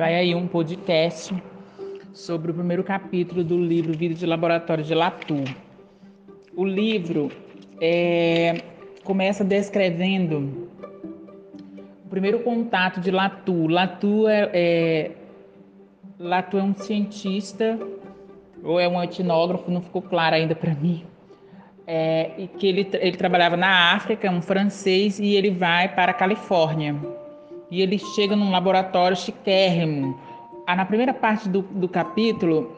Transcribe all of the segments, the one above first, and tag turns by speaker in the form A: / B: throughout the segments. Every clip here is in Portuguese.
A: vai aí um podcast sobre o primeiro capítulo do livro Vida de Laboratório de Latour. O livro é, começa descrevendo o primeiro contato de Latour. Latour é, é, Latour é um cientista ou é um etnógrafo, não ficou claro ainda para mim. É, e que ele, ele trabalhava na África, é um francês, e ele vai para a Califórnia e ele chega num laboratório chiquérrimo. Ah, na primeira parte do, do capítulo,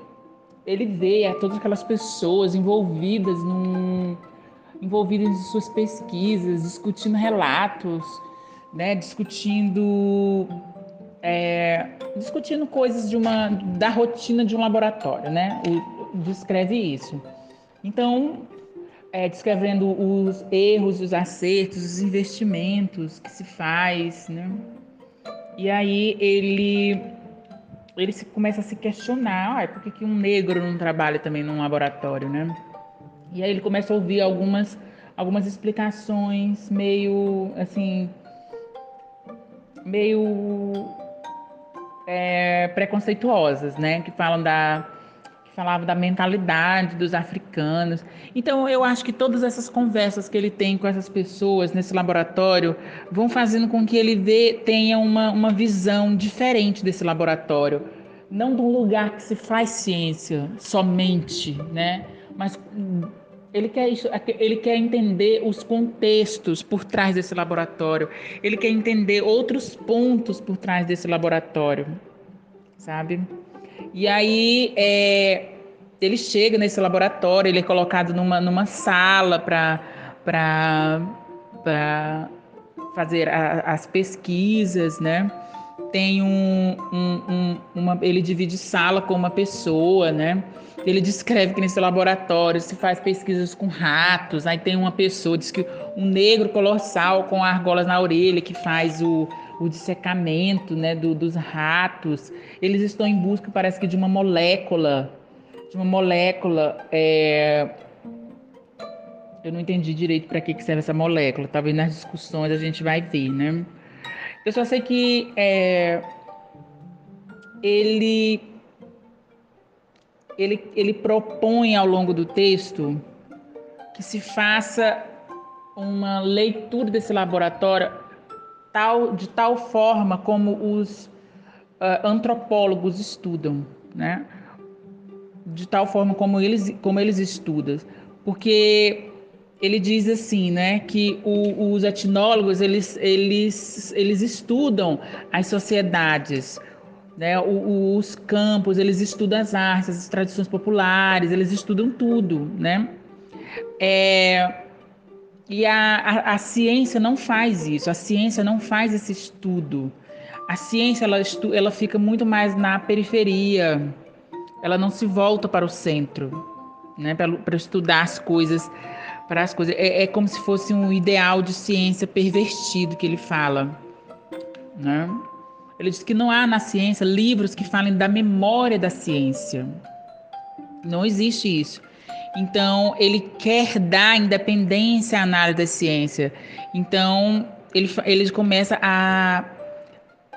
A: ele vê todas aquelas pessoas envolvidas num, envolvidas em suas pesquisas, discutindo relatos, né, discutindo é, discutindo coisas de uma da rotina de um laboratório, né? O, descreve isso. Então, é, descrevendo os erros, os acertos, os investimentos que se faz, né? E aí ele ele se, começa a se questionar, ah, por que, que um negro não trabalha também num laboratório, né? E aí ele começa a ouvir algumas algumas explicações meio assim meio é, preconceituosas, né? Que falam da falava da mentalidade dos africanos. Então, eu acho que todas essas conversas que ele tem com essas pessoas nesse laboratório vão fazendo com que ele vê, tenha uma, uma visão diferente desse laboratório. Não de um lugar que se faz ciência somente, né? Mas ele quer, isso, ele quer entender os contextos por trás desse laboratório. Ele quer entender outros pontos por trás desse laboratório, sabe? E aí é, ele chega nesse laboratório, ele é colocado numa, numa sala para fazer a, as pesquisas, né? Tem um, um, um, uma, ele divide sala com uma pessoa, né? Ele descreve que nesse laboratório se faz pesquisas com ratos. Aí tem uma pessoa, diz que um negro colossal com argolas na orelha que faz o, o dissecamento né, do, dos ratos. Eles estão em busca, parece que, de uma molécula, de uma molécula. É... Eu não entendi direito para que, que serve essa molécula. Talvez nas discussões a gente vai ver, né? Eu só sei que é... ele, ele, ele propõe ao longo do texto que se faça uma leitura desse laboratório tal, de tal forma como os uh, antropólogos estudam, né? De tal forma como eles, como eles estudam, porque ele diz assim, né, que o, os etnólogos eles, eles, eles estudam as sociedades, né, o, os campos, eles estudam as artes, as tradições populares, eles estudam tudo, né? É, e a, a, a, ciência não faz isso, a ciência não faz esse estudo. A ciência ela, estu, ela fica muito mais na periferia, ela não se volta para o centro, né, para estudar as coisas. Para as coisas. É, é como se fosse um ideal de ciência pervertido que ele fala. Né? Ele diz que não há na ciência livros que falem da memória da ciência. Não existe isso. Então, ele quer dar independência à análise da ciência. Então, ele, ele começa a,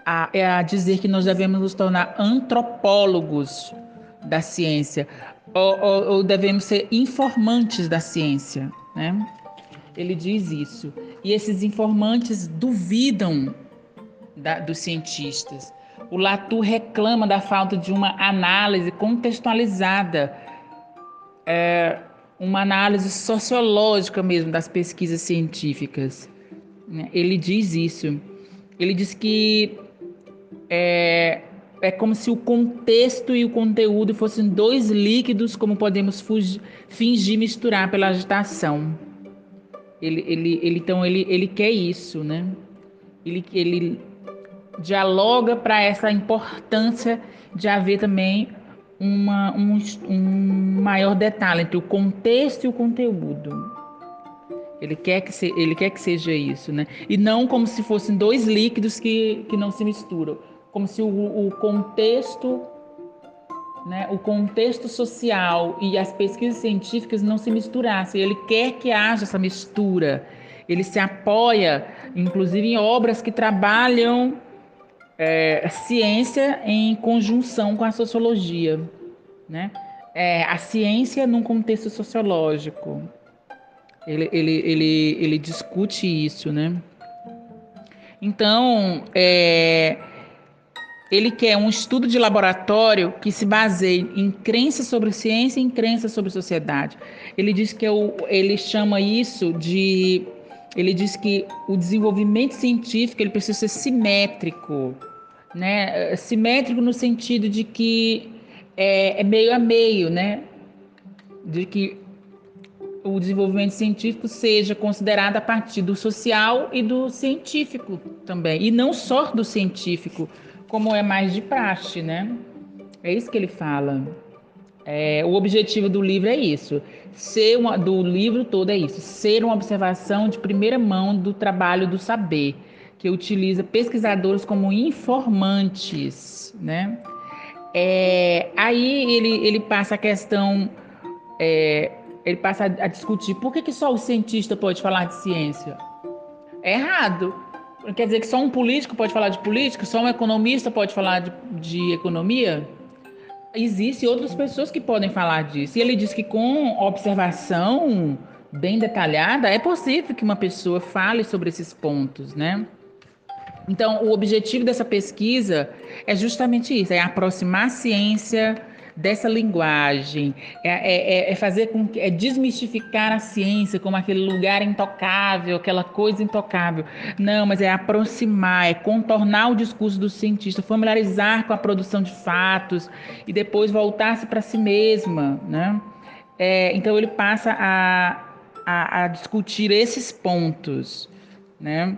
A: a, a dizer que nós devemos nos tornar antropólogos da ciência, ou, ou, ou devemos ser informantes da ciência. Né? Ele diz isso. E esses informantes duvidam da, dos cientistas. O Latour reclama da falta de uma análise contextualizada é, uma análise sociológica mesmo das pesquisas científicas. Né? Ele diz isso. Ele diz que é, é como se o contexto e o conteúdo fossem dois líquidos, como podemos fugir, fingir misturar pela agitação. Ele, ele, ele, então ele, ele quer isso, né? Ele, ele dialoga para essa importância de haver também uma, um, um maior detalhe entre o contexto e o conteúdo. Ele quer que, se, ele quer que seja isso, né? E não como se fossem dois líquidos que, que não se misturam. Como se o, o contexto, né, o contexto social e as pesquisas científicas não se misturassem. Ele quer que haja essa mistura. Ele se apoia, inclusive, em obras que trabalham é, ciência em conjunção com a sociologia, né? É, a ciência num contexto sociológico. Ele, ele, ele, ele discute isso, né? Então, é, ele quer um estudo de laboratório que se baseie em crenças sobre ciência e em crenças sobre sociedade. Ele diz que é o, ele chama isso de ele diz que o desenvolvimento científico ele precisa ser simétrico, né? Simétrico no sentido de que é, é meio a meio, né? De que o desenvolvimento científico seja considerado a partir do social e do científico também, e não só do científico, como é mais de praxe, né? É isso que ele fala. É, o objetivo do livro é isso. Ser uma, do livro todo é isso. Ser uma observação de primeira mão do trabalho do saber, que utiliza pesquisadores como informantes, né? É, aí ele, ele passa a questão, é, ele passa a, a discutir por que, que só o cientista pode falar de ciência. É errado. Quer dizer que só um político pode falar de política? Só um economista pode falar de, de economia? Existem outras pessoas que podem falar disso. E ele diz que com observação bem detalhada, é possível que uma pessoa fale sobre esses pontos, né? Então, o objetivo dessa pesquisa é justamente isso: é aproximar a ciência dessa linguagem, é, é, é, é fazer com que, é desmistificar a ciência como aquele lugar intocável, aquela coisa intocável. Não, mas é aproximar, é contornar o discurso do cientista, familiarizar com a produção de fatos e depois voltar-se para si mesma, né? É, então ele passa a, a, a discutir esses pontos, né?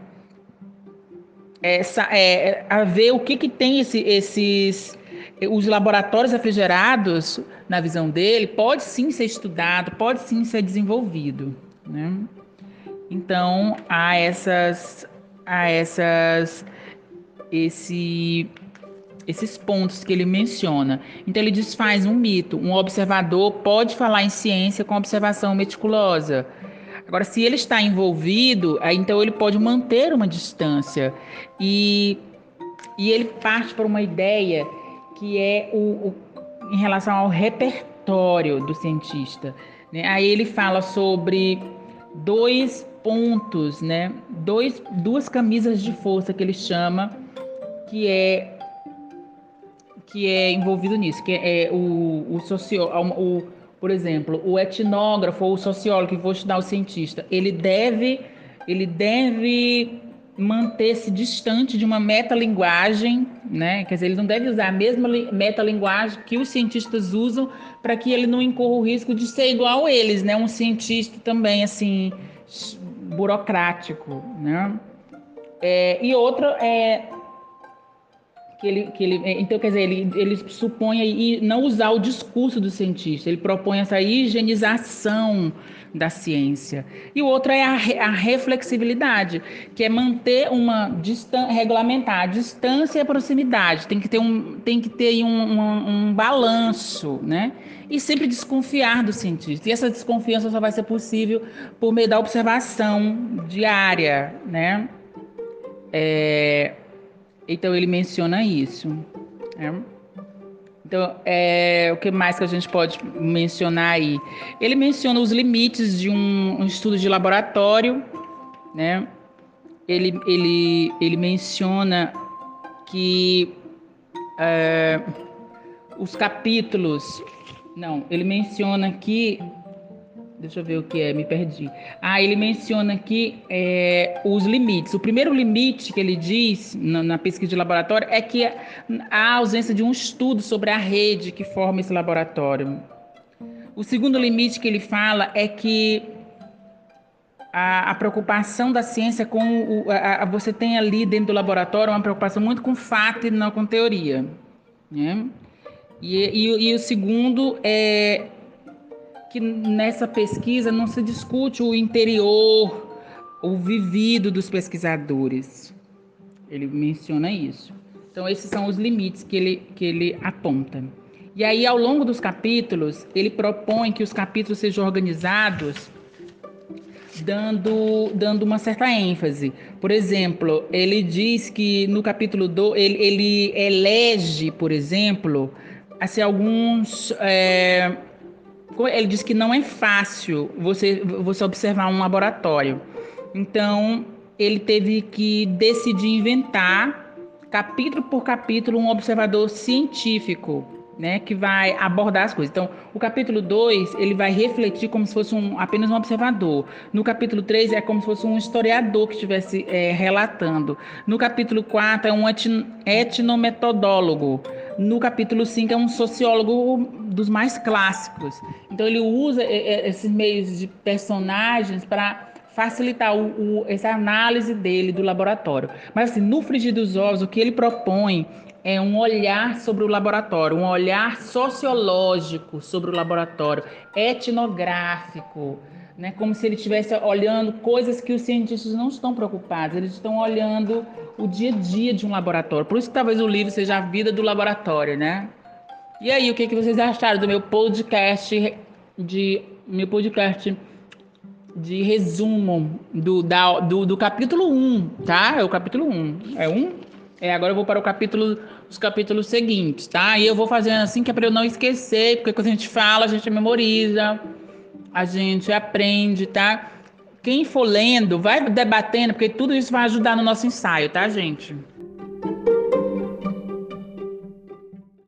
A: Essa, é, a ver o que, que tem esse, esses os laboratórios refrigerados, na visão dele, pode sim ser estudado, pode sim ser desenvolvido. Né? Então, há essas, há essas, esse, esses pontos que ele menciona. Então, ele desfaz um mito. Um observador pode falar em ciência com observação meticulosa. Agora, se ele está envolvido, então ele pode manter uma distância. E, e ele parte para uma ideia que é o, o em relação ao repertório do cientista. Né? Aí ele fala sobre dois pontos, né? Dois, duas camisas de força que ele chama, que é que é envolvido nisso, que é o, o sociólogo, o, por exemplo, o etnógrafo ou o sociólogo que vou estudar o cientista, ele deve ele deve manter-se distante de uma metalinguagem, né? Quer dizer, ele não deve usar a mesma metalinguagem que os cientistas usam para que ele não incorra o risco de ser igual a eles, né? Um cientista também, assim, burocrático, né? É, e outro é que ele, que ele, então quer dizer, ele, ele supõe aí não usar o discurso do cientista, ele propõe essa higienização da ciência. E o outro é a, a reflexibilidade, que é manter uma distância, regulamentar a distância e a proximidade. Tem que ter um, tem que ter um, um, um balanço, né? E sempre desconfiar do cientista. E essa desconfiança só vai ser possível por meio da observação diária, né? É, então ele menciona isso. Né? Então, é, o que mais que a gente pode mencionar aí? Ele menciona os limites de um, um estudo de laboratório, né? Ele, ele, ele menciona que é, os capítulos, não, ele menciona que Deixa eu ver o que é, me perdi. Ah, ele menciona aqui é, os limites. O primeiro limite que ele diz na, na, pesquisa de laboratório é que há ausência de um estudo sobre a rede que forma esse laboratório. O segundo limite que ele fala é que a, a preocupação da ciência com o, a, a, você tem ali dentro do laboratório uma preocupação muito com fato e não com teoria. Né? E, e, e o segundo é que nessa pesquisa não se discute o interior, o vivido dos pesquisadores. Ele menciona isso. Então, esses são os limites que ele, que ele aponta. E aí, ao longo dos capítulos, ele propõe que os capítulos sejam organizados dando, dando uma certa ênfase. Por exemplo, ele diz que no capítulo 2, ele, ele elege, por exemplo, assim, alguns. É, ele diz que não é fácil você, você observar um laboratório. Então, ele teve que decidir inventar, capítulo por capítulo, um observador científico né, que vai abordar as coisas. Então, o capítulo 2, ele vai refletir como se fosse um, apenas um observador. No capítulo 3, é como se fosse um historiador que estivesse é, relatando. No capítulo 4, é um etnometodólogo. No capítulo 5, é um sociólogo dos mais clássicos. Então, ele usa é, é, esses meios de personagens para facilitar o, o, essa análise dele do laboratório. Mas, assim, no frigir dos ovos, o que ele propõe é um olhar sobre o laboratório, um olhar sociológico sobre o laboratório, etnográfico, né? como se ele estivesse olhando coisas que os cientistas não estão preocupados, eles estão olhando o dia a dia de um laboratório. Por isso que talvez o livro seja a vida do laboratório, né? E aí, o que, que vocês acharam do meu podcast de meu podcast de resumo do, da, do, do capítulo 1, tá? É o capítulo 1. É um? É, agora eu vou para o capítulo, os capítulos seguintes, tá? E eu vou fazendo assim que é para eu não esquecer, porque quando a gente fala, a gente memoriza, a gente aprende, tá? Quem for lendo, vai debatendo, porque tudo isso vai ajudar no nosso ensaio, tá, gente?